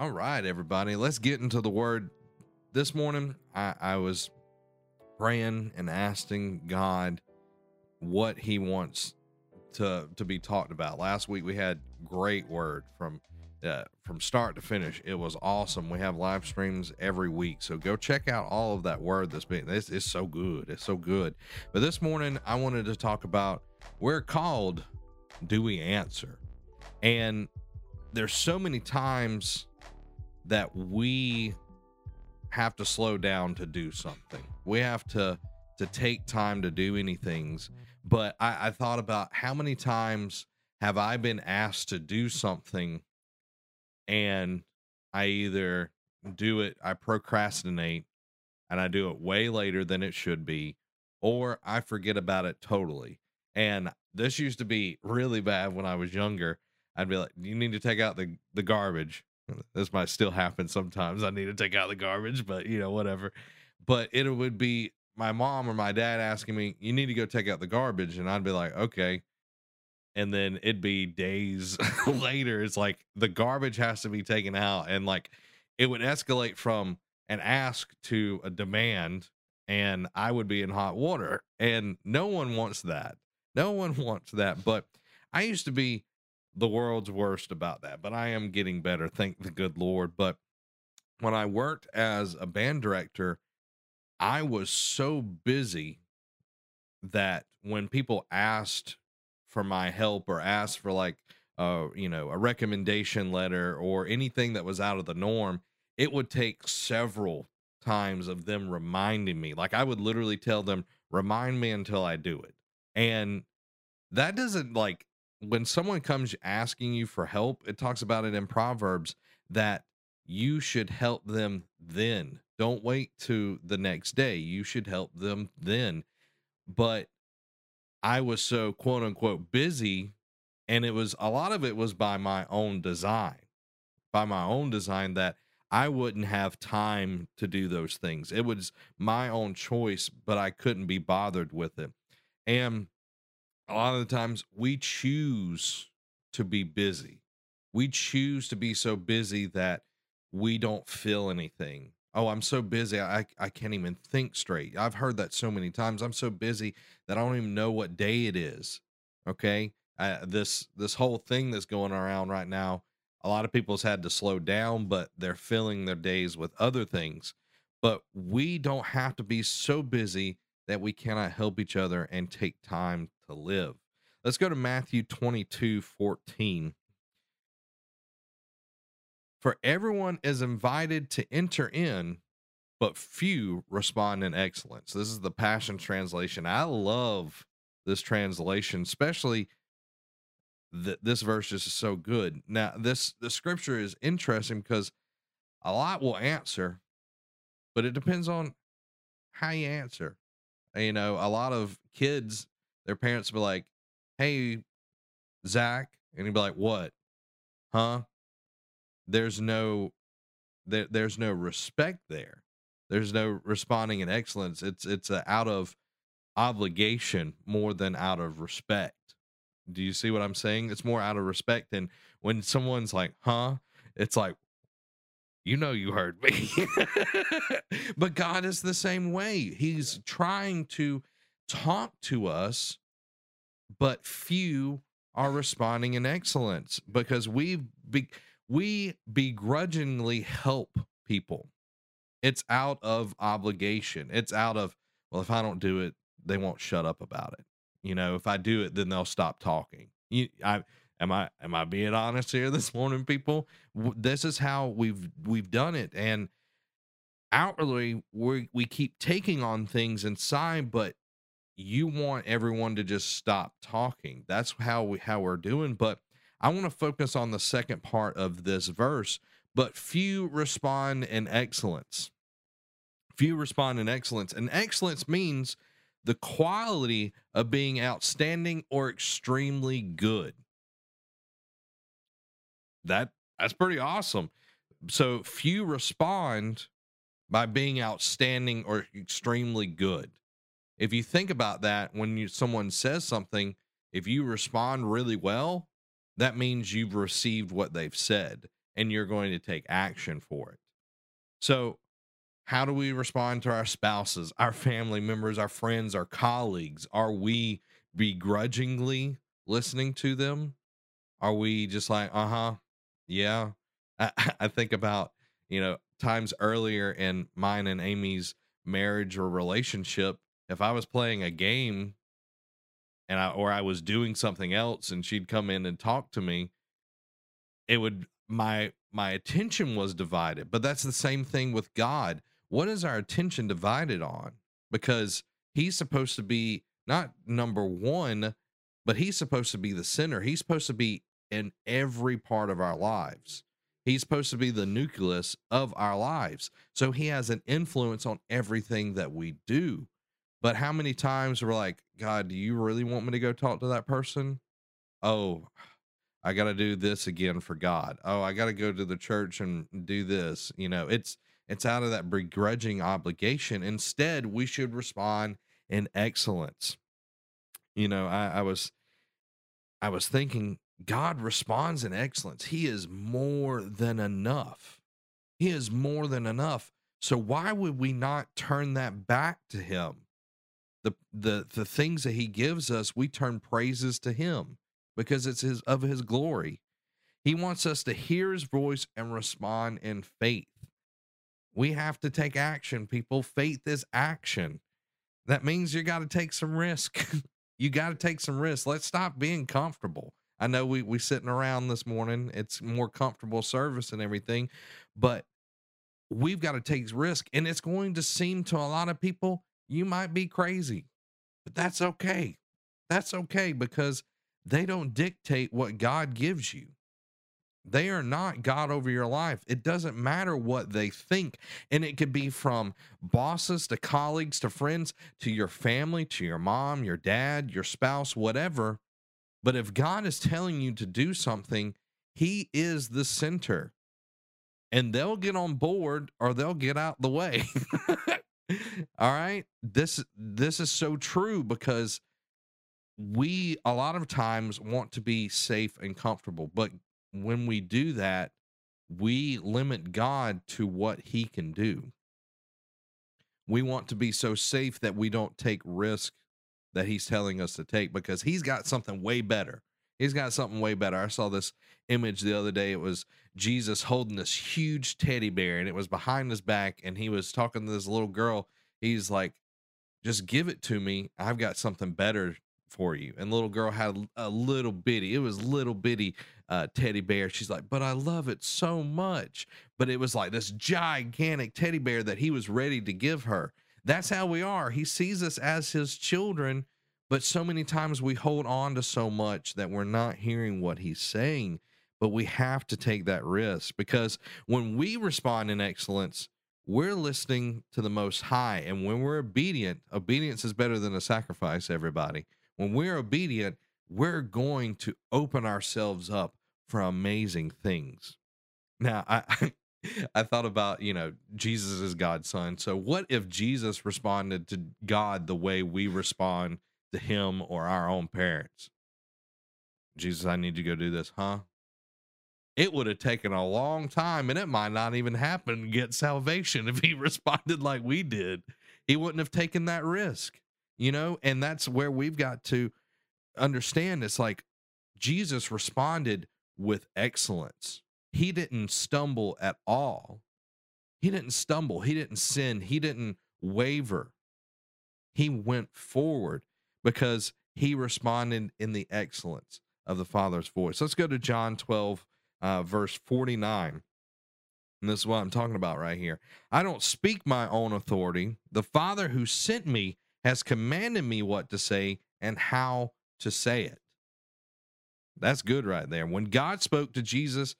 All right, everybody, let's get into the word. This morning, I, I was praying and asking God what He wants to to be talked about. Last week we had great word from uh, from start to finish. It was awesome. We have live streams every week, so go check out all of that word that's been. This is so good. It's so good. But this morning I wanted to talk about we're called. Do we answer? And there's so many times that we have to slow down to do something. We have to to take time to do any things. But I, I thought about how many times have I been asked to do something and I either do it, I procrastinate and I do it way later than it should be, or I forget about it totally. And this used to be really bad when I was younger. I'd be like, you need to take out the, the garbage this might still happen sometimes. I need to take out the garbage, but you know, whatever. But it would be my mom or my dad asking me, "You need to go take out the garbage," and I'd be like, "Okay." And then it'd be days later. It's like the garbage has to be taken out, and like it would escalate from an ask to a demand, and I would be in hot water. And no one wants that. No one wants that. But I used to be the world's worst about that, but I am getting better, thank the good Lord. But when I worked as a band director, I was so busy that when people asked for my help or asked for like uh you know a recommendation letter or anything that was out of the norm it would take several times of them reminding me like i would literally tell them remind me until i do it and that doesn't like when someone comes asking you for help, it talks about it in Proverbs that you should help them then. Don't wait to the next day. You should help them then. But I was so quote unquote busy, and it was a lot of it was by my own design, by my own design that I wouldn't have time to do those things. It was my own choice, but I couldn't be bothered with it. And a lot of the times we choose to be busy. We choose to be so busy that we don't feel anything. Oh, I'm so busy. I, I can't even think straight. I've heard that so many times. I'm so busy that I don't even know what day it is. Okay. Uh, this, this whole thing that's going around right now, a lot of people's had to slow down, but they're filling their days with other things. But we don't have to be so busy that we cannot help each other and take time to live. Let's go to Matthew 22 14. For everyone is invited to enter in, but few respond in excellence. This is the Passion Translation. I love this translation, especially that this verse is so good. Now, this the scripture is interesting because a lot will answer, but it depends on how you answer. You know, a lot of kids their parents be like, "Hey, Zach," and he'd be like, "What? Huh?" There's no, there, there's no respect there. There's no responding in excellence. It's it's a, out of obligation more than out of respect. Do you see what I'm saying? It's more out of respect than when someone's like, "Huh?" It's like, you know you heard me. but God is the same way. He's trying to talk to us, but few are responding in excellence because we be, we begrudgingly help people. It's out of obligation. It's out of well, if I don't do it, they won't shut up about it. You know, if I do it, then they'll stop talking. You, I am I am I being honest here this morning, people? This is how we've we've done it, and outwardly we we keep taking on things inside, but you want everyone to just stop talking. That's how we how we're doing. But I want to focus on the second part of this verse. But few respond in excellence. Few respond in excellence. And excellence means the quality of being outstanding or extremely good. That that's pretty awesome. So few respond by being outstanding or extremely good if you think about that when you someone says something if you respond really well that means you've received what they've said and you're going to take action for it. So, how do we respond to our spouses, our family members, our friends, our colleagues? Are we begrudgingly listening to them? Are we just like, uh huh, yeah? I, I think about, you know, times earlier in mine and Amy's marriage or relationship. If I was playing a game and I, or I was doing something else and she'd come in and talk to me, it would, my, my attention was divided. But that's the same thing with God. What is our attention divided on? Because he's supposed to be not number one, but he's supposed to be the center. He's supposed to be in every part of our lives. He's supposed to be the nucleus of our lives. So he has an influence on everything that we do. But how many times we're like, God, do you really want me to go talk to that person? Oh, I got to do this again for God. Oh, I got to go to the church and do this. You know, it's it's out of that begrudging obligation. Instead, we should respond in excellence. You know, I, I was I was thinking God responds in excellence. He is more than enough. He is more than enough. So why would we not turn that back to him? The the the things that he gives us, we turn praises to him because it's his of his glory. He wants us to hear his voice and respond in faith. We have to take action, people. Faith is action. That means you got to take some risk. you got to take some risk. Let's stop being comfortable. I know we we sitting around this morning. It's more comfortable service and everything, but we've got to take risk. And it's going to seem to a lot of people you might be crazy, but that's okay. That's okay because they don't dictate what God gives you. They are not God over your life. It doesn't matter what they think. And it could be from bosses to colleagues to friends to your family to your mom, your dad, your spouse, whatever. But if God is telling you to do something, He is the center. And they'll get on board or they'll get out the way. All right. This this is so true because we a lot of times want to be safe and comfortable, but when we do that, we limit God to what he can do. We want to be so safe that we don't take risk that he's telling us to take because he's got something way better. He's got something way better. I saw this image the other day. It was Jesus holding this huge teddy bear and it was behind his back and he was talking to this little girl. He's like, just give it to me. I've got something better for you. And little girl had a little bitty, it was little bitty uh, teddy bear. She's like, but I love it so much. But it was like this gigantic teddy bear that he was ready to give her. That's how we are. He sees us as his children, but so many times we hold on to so much that we're not hearing what he's saying. But we have to take that risk because when we respond in excellence, we're listening to the Most High. And when we're obedient, obedience is better than a sacrifice, everybody. When we're obedient, we're going to open ourselves up for amazing things. Now, I, I thought about, you know, Jesus is God's son. So what if Jesus responded to God the way we respond to him or our own parents? Jesus, I need to go do this, huh? It would have taken a long time and it might not even happen to get salvation if he responded like we did. He wouldn't have taken that risk, you know? And that's where we've got to understand it's like Jesus responded with excellence he didn't stumble at all. He didn't stumble. He didn't sin. He didn't waver. He went forward because he responded in the excellence of the Father's voice. Let's go to John 12, uh, verse 49. And this is what I'm talking about right here. I don't speak my own authority. The Father who sent me has commanded me what to say and how to say it. That's good right there. When God spoke to Jesus,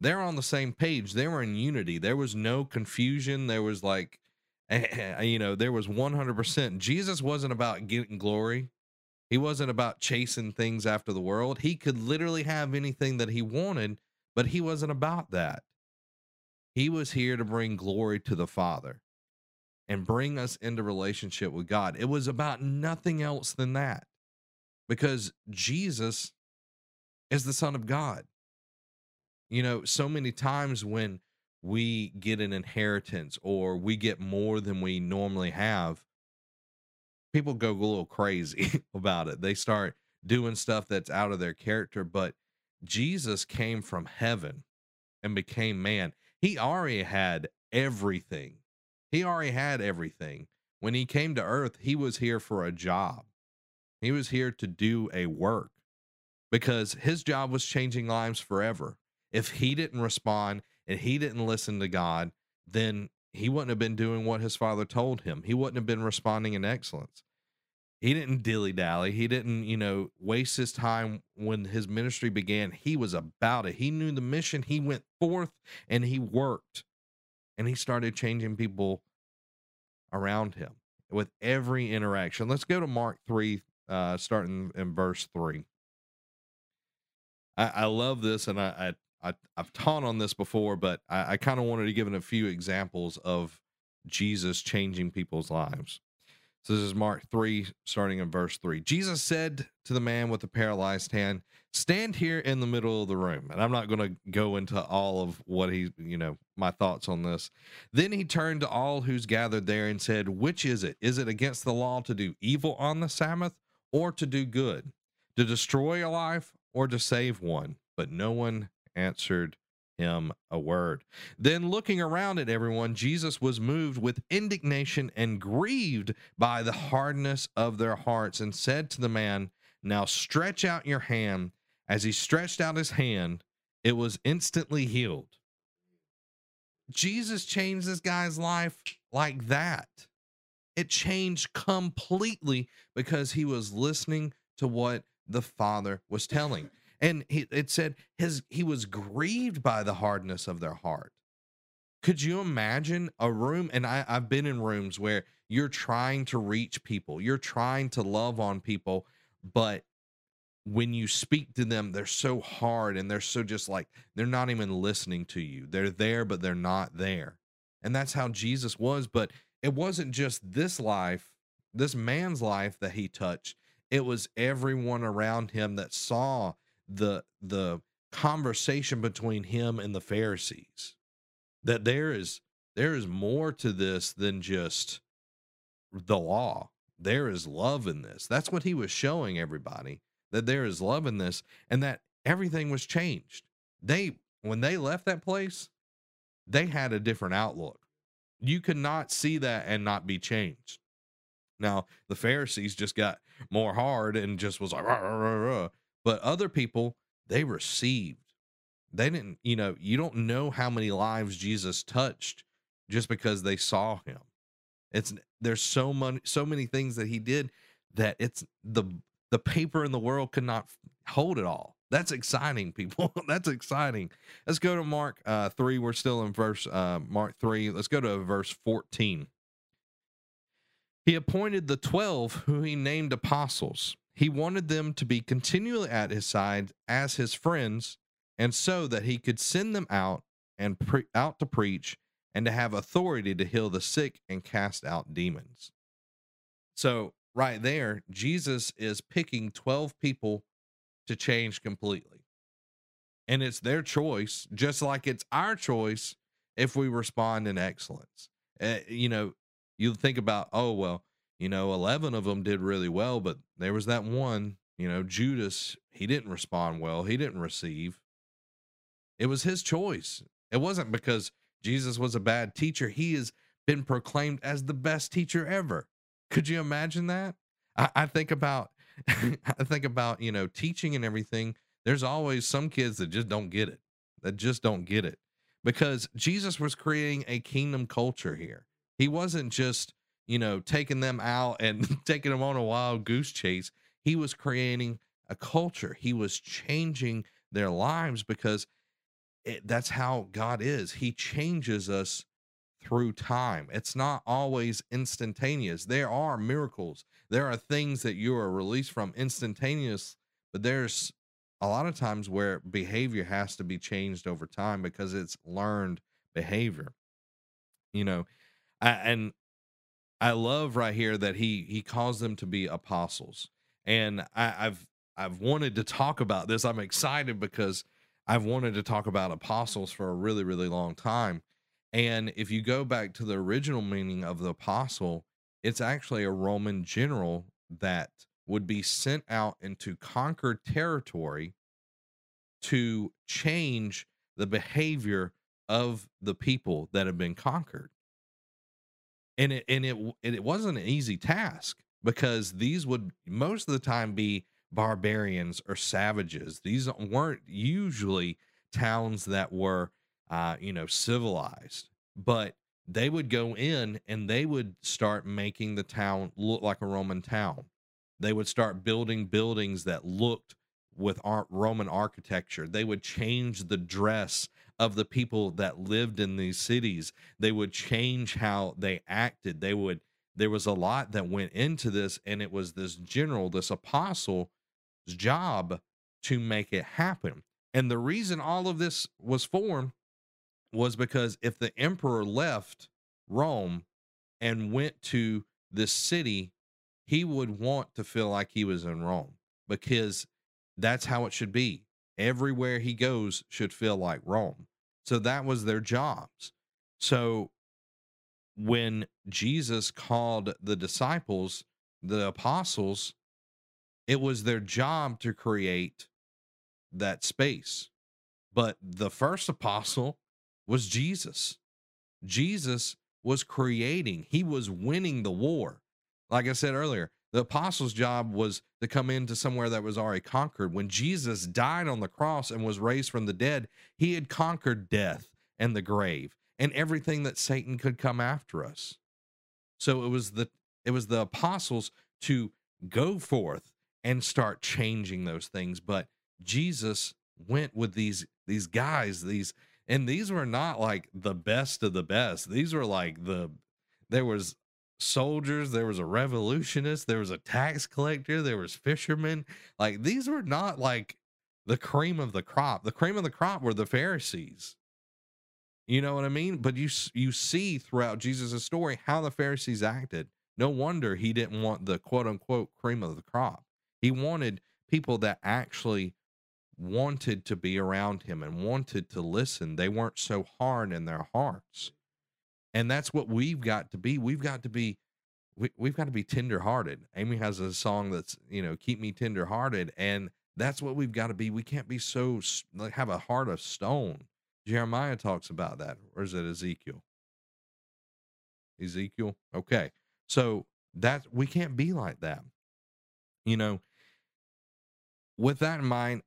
they're on the same page. They were in unity. There was no confusion. There was like, you know, there was 100%. Jesus wasn't about getting glory. He wasn't about chasing things after the world. He could literally have anything that he wanted, but he wasn't about that. He was here to bring glory to the Father and bring us into relationship with God. It was about nothing else than that because Jesus is the Son of God. You know, so many times when we get an inheritance or we get more than we normally have, people go a little crazy about it. They start doing stuff that's out of their character. But Jesus came from heaven and became man. He already had everything. He already had everything. When he came to earth, he was here for a job. He was here to do a work because his job was changing lives forever. If he didn't respond and he didn't listen to God, then he wouldn't have been doing what his father told him. He wouldn't have been responding in excellence. He didn't dilly dally. He didn't, you know, waste his time when his ministry began. He was about it. He knew the mission. He went forth and he worked and he started changing people around him with every interaction. Let's go to Mark 3, uh, starting in verse 3. I, I love this and I, I, I, have taught on this before, but I, I kind of wanted to give a few examples of Jesus changing people's lives. So this is Mark 3, starting in verse 3. Jesus said to the man with the paralyzed hand, Stand here in the middle of the room. And I'm not going to go into all of what he, you know, my thoughts on this. Then he turned to all who's gathered there and said, Which is it? Is it against the law to do evil on the Sabbath or to do good? To destroy a life or to save one? But no one answered him a word. Then, looking around at everyone, Jesus was moved with indignation and grieved by the hardness of their hearts and said to the man, Now stretch out your hand. As he stretched out his hand, it was instantly healed. Jesus changed this guy's life like that. It changed completely because he was listening to what the Father was telling and he, it said his he was grieved by the hardness of their heart. Could you imagine a room and I, i've been in rooms where you're trying to reach people you're trying to love on people but when you speak to them they're so hard and they're so just like they're not even listening to you. They're there but they're not there. And that's how jesus was but it wasn't just this life this man's life that he touched. It was everyone around him that saw the the conversation between him and the Pharisees that there is there is more to this than just the law. There is love in this. That's what he was showing everybody that there is love in this and that everything was changed. They when they left that place they had a different outlook. You could not see that and not be changed. Now the pharisees just got more hard and just was like rah, rah, rah, but other people, they received. They didn't, you know, you don't know how many lives Jesus touched just because they saw him. It's there's so many so many things that he did that it's the the paper in the world could not hold it all. That's exciting, people. That's exciting. Let's go to Mark uh, 3. We're still in verse uh, Mark 3. Let's go to verse 14. He appointed the 12 who he named apostles he wanted them to be continually at his side as his friends, and so that he could send them out and pre- out to preach and to have authority to heal the sick and cast out demons. So, right there, Jesus is picking 12 people to change completely. And it's their choice, just like it's our choice if we respond in excellence. Uh, you know, you think about, oh, well, you know, 11 of them did really well, but there was that one, you know, Judas, he didn't respond well. He didn't receive. It was his choice. It wasn't because Jesus was a bad teacher. He has been proclaimed as the best teacher ever. Could you imagine that? I, I think about, I think about, you know, teaching and everything. There's always some kids that just don't get it, that just don't get it because Jesus was creating a kingdom culture here. He wasn't just you know, taking them out and taking them on a wild goose chase. He was creating a culture. He was changing their lives because it, that's how God is. He changes us through time. It's not always instantaneous. There are miracles. There are things that you are released from instantaneous, but there's a lot of times where behavior has to be changed over time because it's learned behavior. You know, and I love right here that he he calls them to be apostles, and I, I've I've wanted to talk about this. I'm excited because I've wanted to talk about apostles for a really, really long time. And if you go back to the original meaning of the apostle, it's actually a Roman general that would be sent out into conquered territory to change the behavior of the people that have been conquered. And it and it and it wasn't an easy task because these would most of the time be barbarians or savages. These weren't usually towns that were uh, you know, civilized, but they would go in and they would start making the town look like a Roman town. They would start building buildings that looked with Roman architecture. They would change the dress of the people that lived in these cities. They would change how they acted. They would there was a lot that went into this and it was this general, this apostle's job to make it happen. And the reason all of this was formed was because if the emperor left Rome and went to this city, he would want to feel like he was in Rome because that's how it should be. Everywhere he goes should feel like Rome. So that was their jobs. So when Jesus called the disciples, the apostles, it was their job to create that space. But the first apostle was Jesus. Jesus was creating, he was winning the war. Like I said earlier, the apostles' job was to come into somewhere that was already conquered. When Jesus died on the cross and was raised from the dead, he had conquered death and the grave and everything that Satan could come after us. So it was the it was the apostles to go forth and start changing those things, but Jesus went with these these guys, these and these were not like the best of the best. These were like the there was soldiers, there was a revolutionist, there was a tax collector, there was fishermen. Like these were not like the cream of the crop. The cream of the crop were the Pharisees. You know what I mean? But you you see throughout Jesus' story how the Pharisees acted. No wonder he didn't want the quote unquote cream of the crop. He wanted people that actually wanted to be around him and wanted to listen. They weren't so hard in their hearts. And that's what we've got to be. We've got to be we, we've got to be tenderhearted. Amy has a song that's, you know, keep me tenderhearted. And that's what we've got to be. We can't be so like have a heart of stone. Jeremiah talks about that. Or is it Ezekiel? Ezekiel. Okay. So that we can't be like that. You know, with that in mind,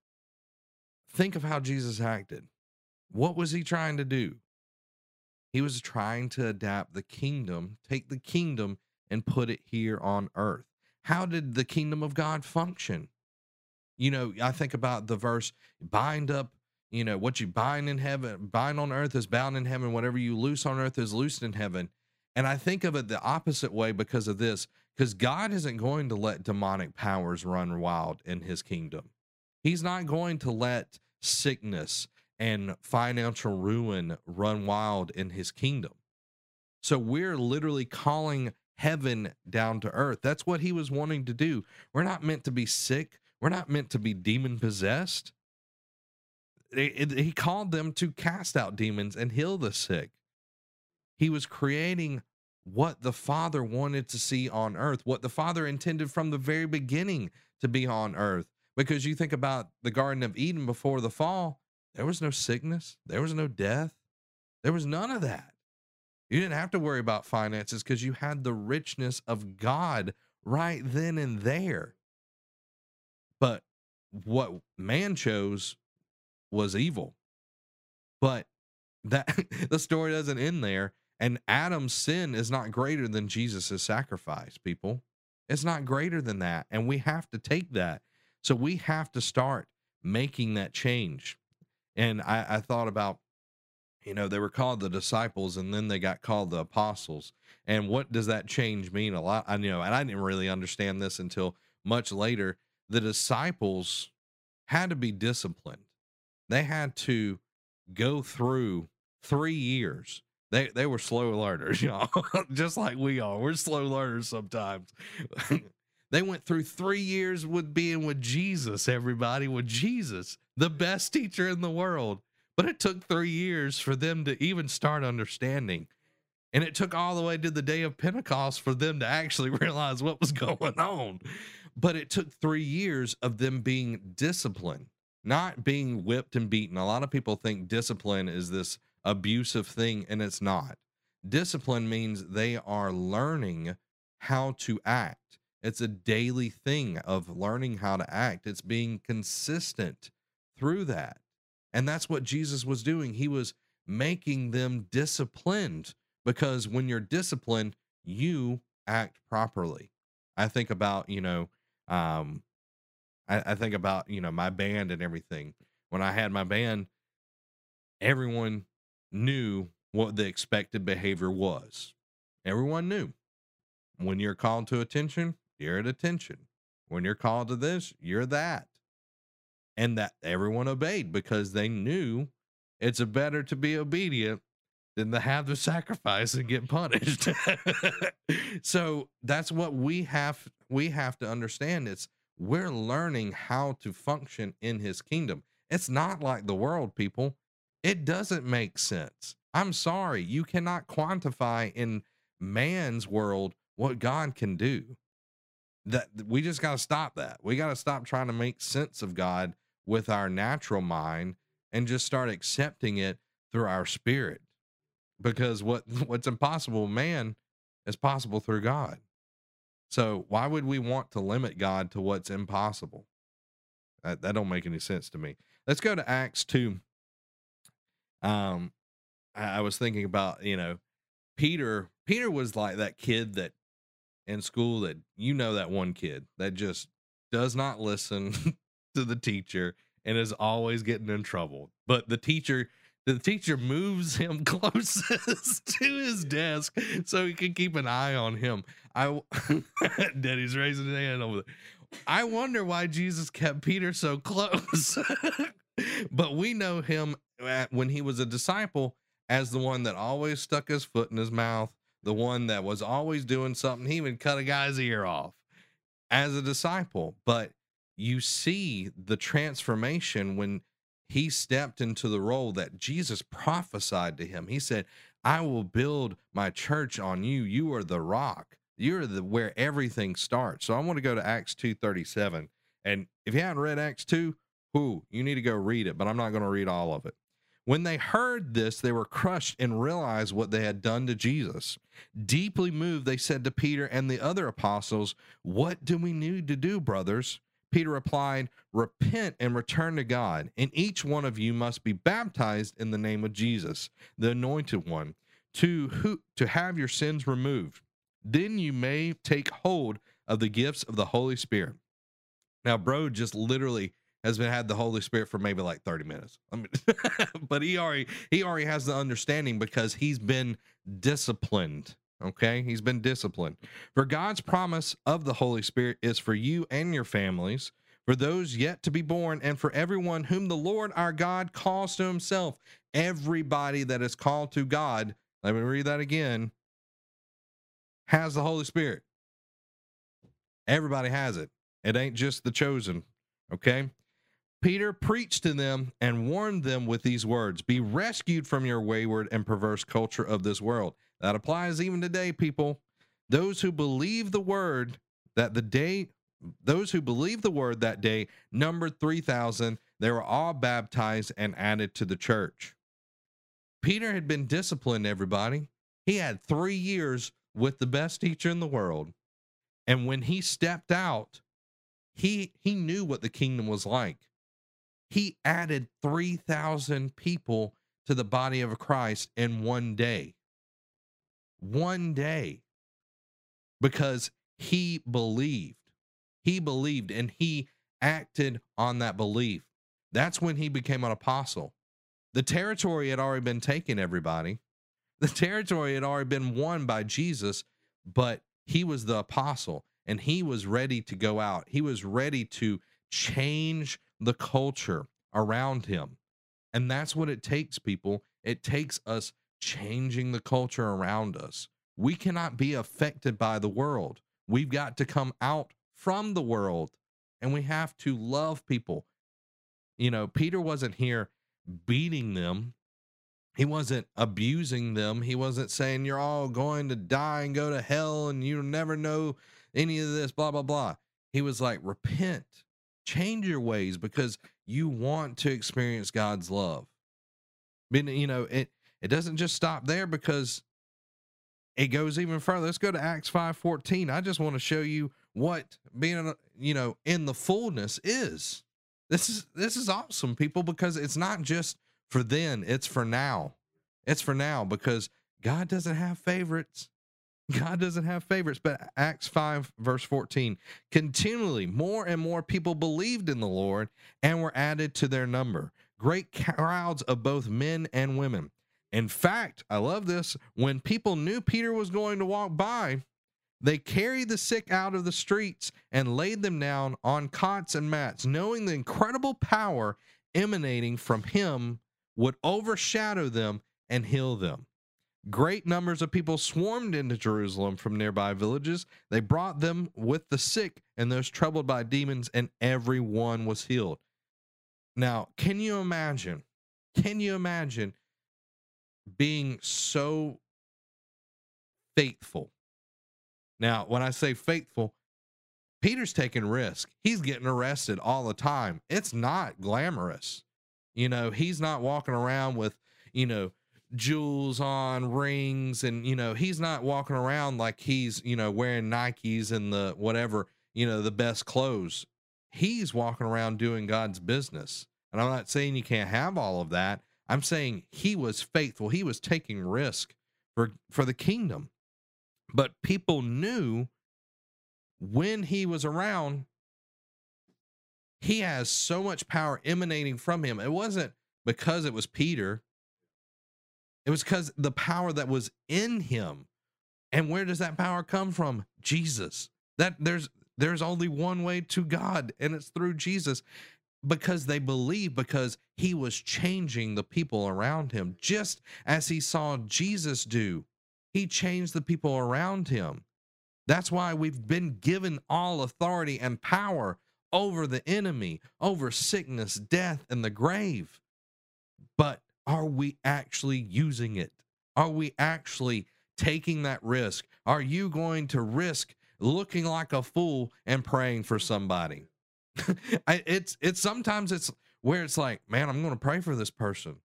think of how Jesus acted. What was he trying to do? He was trying to adapt the kingdom, take the kingdom and put it here on earth. How did the kingdom of God function? You know, I think about the verse bind up, you know, what you bind in heaven, bind on earth is bound in heaven, whatever you loose on earth is loosed in heaven. And I think of it the opposite way because of this, because God isn't going to let demonic powers run wild in his kingdom. He's not going to let sickness and financial ruin run wild in his kingdom. So we're literally calling heaven down to earth. That's what he was wanting to do. We're not meant to be sick, we're not meant to be demon possessed. He called them to cast out demons and heal the sick. He was creating what the Father wanted to see on earth, what the Father intended from the very beginning to be on earth. Because you think about the Garden of Eden before the fall, there was no sickness, there was no death, there was none of that. You didn't have to worry about finances because you had the richness of God right then and there. But what man chose was evil. But that the story doesn't end there. And Adam's sin is not greater than Jesus' sacrifice, people. It's not greater than that. And we have to take that. So we have to start making that change. And I, I thought about, you know, they were called the disciples and then they got called the apostles. And what does that change mean? A lot, I know, and I didn't really understand this until much later. The disciples had to be disciplined, they had to go through three years. They, they were slow learners, y'all, just like we are. We're slow learners sometimes. They went through three years with being with Jesus, everybody, with Jesus, the best teacher in the world. But it took three years for them to even start understanding. And it took all the way to the day of Pentecost for them to actually realize what was going on. But it took three years of them being disciplined, not being whipped and beaten. A lot of people think discipline is this abusive thing, and it's not. Discipline means they are learning how to act. It's a daily thing of learning how to act, it's being consistent through that. And that's what Jesus was doing. He was making them disciplined because when you're disciplined, you act properly. I think about, you know, um, I, I think about, you know, my band and everything. When I had my band, everyone knew what the expected behavior was. Everyone knew. When you're called to attention, you're at attention. When you're called to this, you're that. And that everyone obeyed because they knew it's better to be obedient than to have to sacrifice and get punished. so that's what we have we have to understand. It's we're learning how to function in his kingdom. It's not like the world, people. It doesn't make sense. I'm sorry, you cannot quantify in man's world what God can do. That we just got to stop that. We got to stop trying to make sense of God with our natural mind and just start accepting it through our spirit. Because what what's impossible man is possible through God. So why would we want to limit God to what's impossible? That, that don't make any sense to me. Let's go to Acts 2. Um I was thinking about, you know, Peter, Peter was like that kid that in school that you know that one kid that just does not listen to the teacher and is always getting in trouble. But the teacher the teacher moves him closest to his desk so he can keep an eye on him. I Daddy's raising his hand over there. I wonder why Jesus kept Peter so close. but we know him when he was a disciple as the one that always stuck his foot in his mouth, the one that was always doing something. He even cut a guy's ear off as a disciple. But you see the transformation when he stepped into the role that Jesus prophesied to him. He said, I will build my church on you. You are the rock. You're the where everything starts. So I want to go to Acts 2:37. And if you haven't read Acts 2, who you need to go read it, but I'm not going to read all of it. When they heard this, they were crushed and realized what they had done to Jesus. Deeply moved, they said to Peter and the other apostles, What do we need to do, brothers? Peter replied, Repent and return to God, and each one of you must be baptized in the name of Jesus, the anointed one, to, who, to have your sins removed. Then you may take hold of the gifts of the Holy Spirit. Now, bro just literally has been had the Holy Spirit for maybe like 30 minutes. I mean, but he already he already has the understanding because he's been disciplined. Okay, he's been disciplined. For God's promise of the Holy Spirit is for you and your families, for those yet to be born, and for everyone whom the Lord our God calls to himself. Everybody that is called to God, let me read that again, has the Holy Spirit. Everybody has it. It ain't just the chosen. Okay. Peter preached to them and warned them with these words Be rescued from your wayward and perverse culture of this world. That applies even today, people. Those who believe the word that the day, those who believe the word that day numbered 3,000. They were all baptized and added to the church. Peter had been disciplined, everybody. He had three years with the best teacher in the world. And when he stepped out, he he knew what the kingdom was like he added 3,000 people to the body of Christ in one day. One day. Because he believed. He believed and he acted on that belief. That's when he became an apostle. The territory had already been taken, everybody. The territory had already been won by Jesus, but he was the apostle and he was ready to go out. He was ready to change the culture around him. And that's what it takes, people. It takes us changing the culture around us. We cannot be affected by the world. We've got to come out from the world and we have to love people. You know, Peter wasn't here beating them. He wasn't abusing them. He wasn't saying you're all going to die and go to hell and you'll never know any of this, blah, blah, blah. He was like, repent, change your ways because you want to experience God's love. But, you know, it, it doesn't just stop there because it goes even further. Let's go to Acts 5:14. I just want to show you what being you know in the fullness is. This is this is awesome people because it's not just for then, it's for now. It's for now because God doesn't have favorites. God doesn't have favorites, but Acts 5, verse 14 continually more and more people believed in the Lord and were added to their number. Great crowds of both men and women. In fact, I love this. When people knew Peter was going to walk by, they carried the sick out of the streets and laid them down on cots and mats, knowing the incredible power emanating from him would overshadow them and heal them. Great numbers of people swarmed into Jerusalem from nearby villages. They brought them with the sick and those troubled by demons, and everyone was healed. Now, can you imagine? Can you imagine being so faithful. Now, when I say faithful, Peter's taking risk. He's getting arrested all the time. It's not glamorous. You know, he's not walking around with, you know, jewels on, rings, and, you know, he's not walking around like he's, you know, wearing Nikes and the whatever, you know, the best clothes. He's walking around doing God's business. And I'm not saying you can't have all of that, I'm saying he was faithful. He was taking risk for for the kingdom. But people knew when he was around he has so much power emanating from him. It wasn't because it was Peter. It was because the power that was in him. And where does that power come from? Jesus. That there's there's only one way to God and it's through Jesus because they believe because he was changing the people around him just as he saw Jesus do. He changed the people around him. That's why we've been given all authority and power over the enemy, over sickness, death, and the grave. But are we actually using it? Are we actually taking that risk? Are you going to risk looking like a fool and praying for somebody? It's it's sometimes it's where it's like, man, I'm going to pray for this person,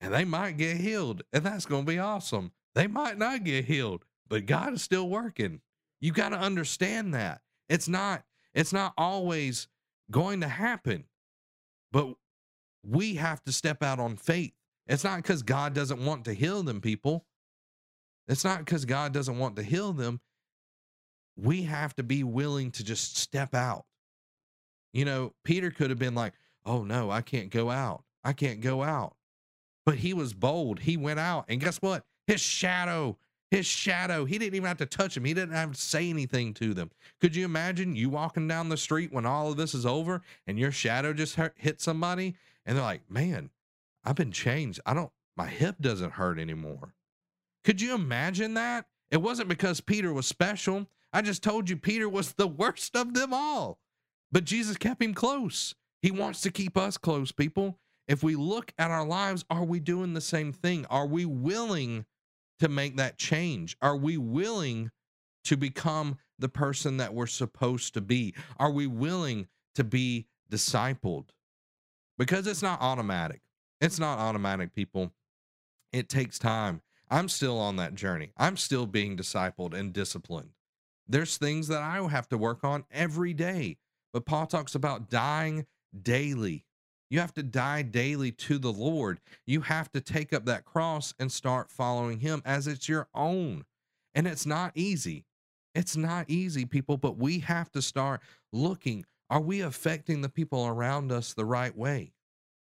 and they might get healed, and that's going to be awesome. They might not get healed, but God is still working. You got to understand that it's not it's not always going to happen, but we have to step out on faith. It's not because God doesn't want to heal them, people. It's not because God doesn't want to heal them. We have to be willing to just step out you know, Peter could have been like, oh no, I can't go out. I can't go out. But he was bold. He went out. And guess what? His shadow, his shadow, he didn't even have to touch him. He didn't have to say anything to them. Could you imagine you walking down the street when all of this is over and your shadow just hit somebody? And they're like, man, I've been changed. I don't, my hip doesn't hurt anymore. Could you imagine that? It wasn't because Peter was special. I just told you Peter was the worst of them all. But Jesus kept him close. He wants to keep us close, people. If we look at our lives, are we doing the same thing? Are we willing to make that change? Are we willing to become the person that we're supposed to be? Are we willing to be discipled? Because it's not automatic. It's not automatic, people. It takes time. I'm still on that journey. I'm still being discipled and disciplined. There's things that I have to work on every day. But Paul talks about dying daily. You have to die daily to the Lord. You have to take up that cross and start following Him as it's your own. And it's not easy. It's not easy, people, but we have to start looking are we affecting the people around us the right way?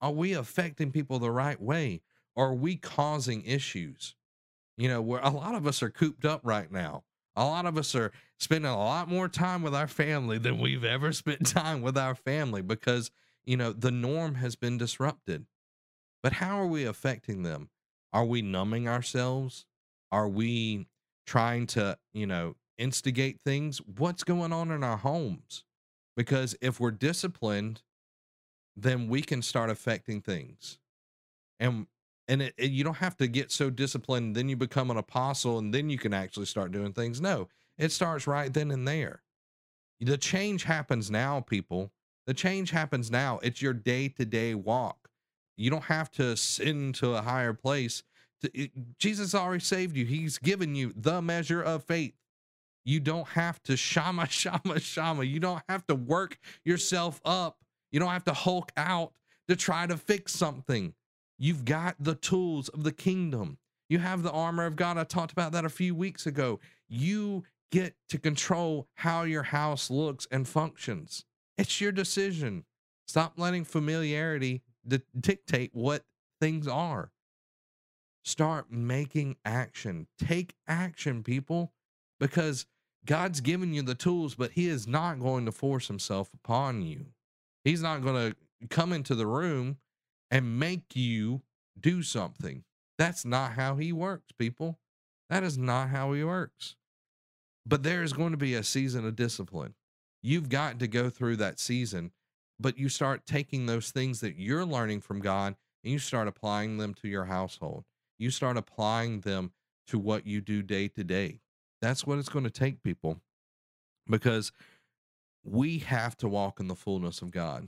Are we affecting people the right way? Are we causing issues? You know, where a lot of us are cooped up right now. A lot of us are spending a lot more time with our family than we've ever spent time with our family because, you know, the norm has been disrupted. But how are we affecting them? Are we numbing ourselves? Are we trying to, you know, instigate things, what's going on in our homes? Because if we're disciplined, then we can start affecting things. And and it, it, you don't have to get so disciplined then you become an apostle and then you can actually start doing things. No, it starts right then and there. The change happens now, people. The change happens now. It's your day-to-day walk. You don't have to ascend to a higher place. Jesus already saved you. He's given you the measure of faith. You don't have to shama, shama, shama. You don't have to work yourself up. You don't have to hulk out to try to fix something. You've got the tools of the kingdom. You have the armor of God. I talked about that a few weeks ago. You get to control how your house looks and functions. It's your decision. Stop letting familiarity di- dictate what things are. Start making action. Take action, people, because God's given you the tools, but He is not going to force Himself upon you. He's not going to come into the room and make you do something. That's not how He works, people. That is not how He works. But there is going to be a season of discipline. You've got to go through that season, but you start taking those things that you're learning from God and you start applying them to your household. You start applying them to what you do day to day. That's what it's going to take, people, because we have to walk in the fullness of God.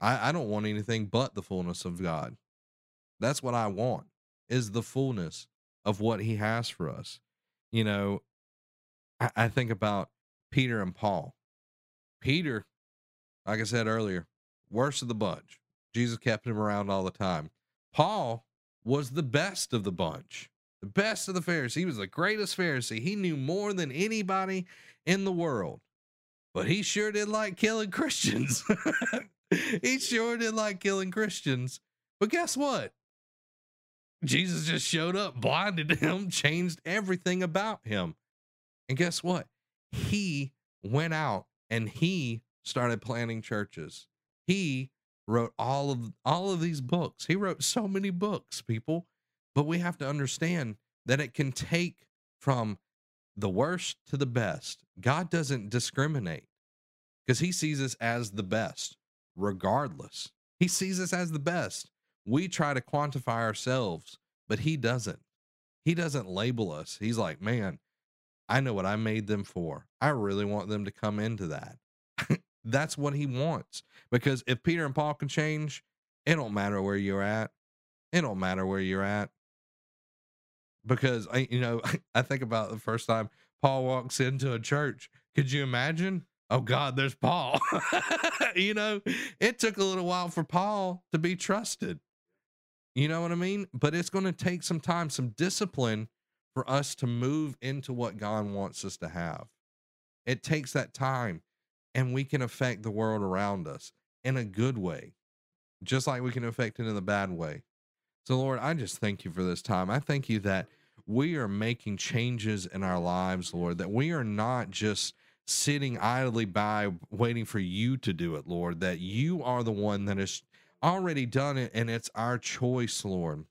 I, I don't want anything but the fullness of God. That's what I want is the fullness of what he has for us. You know, I, I think about Peter and Paul. Peter, like I said earlier, worst of the bunch. Jesus kept him around all the time. Paul was the best of the bunch the best of the Pharisees. He was the greatest Pharisee. He knew more than anybody in the world, but he sure did like killing Christians. he sure did like killing Christians. But guess what? Jesus just showed up, blinded him, changed everything about him. And guess what? He went out and he started planting churches. He wrote all of all of these books. He wrote so many books, people. But we have to understand that it can take from the worst to the best. God doesn't discriminate because he sees us as the best, regardless. He sees us as the best. We try to quantify ourselves, but he doesn't. He doesn't label us. He's like, man, I know what I made them for. I really want them to come into that. That's what he wants. Because if Peter and Paul can change, it don't matter where you're at. It don't matter where you're at because I, you know, I think about the first time Paul walks into a church. Could you imagine? Oh God, there's Paul. you know, it took a little while for Paul to be trusted. You know what I mean? But it's going to take some time, some discipline for us to move into what God wants us to have. It takes that time, and we can affect the world around us in a good way, just like we can affect it in the bad way. So, Lord, I just thank you for this time. I thank you that we are making changes in our lives, Lord, that we are not just sitting idly by waiting for you to do it, Lord, that you are the one that has already done it and it's our choice, Lord.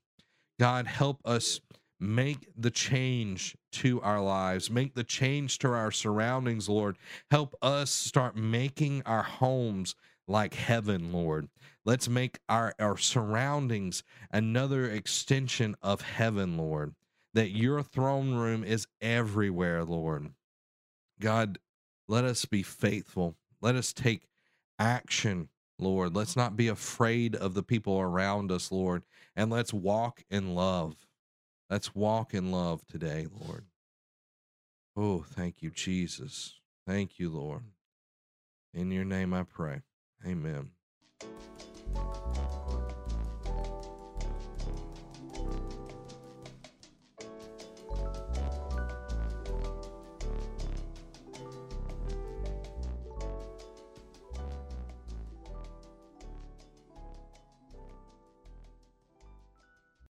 God, help us make the change to our lives, make the change to our surroundings, Lord. Help us start making our homes like heaven, Lord. Let's make our, our surroundings another extension of heaven, Lord that your throne room is everywhere, Lord. God, let us be faithful. Let us take action, Lord. Let's not be afraid of the people around us, Lord. And let's walk in love. Let's walk in love today, Lord. Oh, thank you, Jesus. Thank you, Lord. In your name I pray. Amen.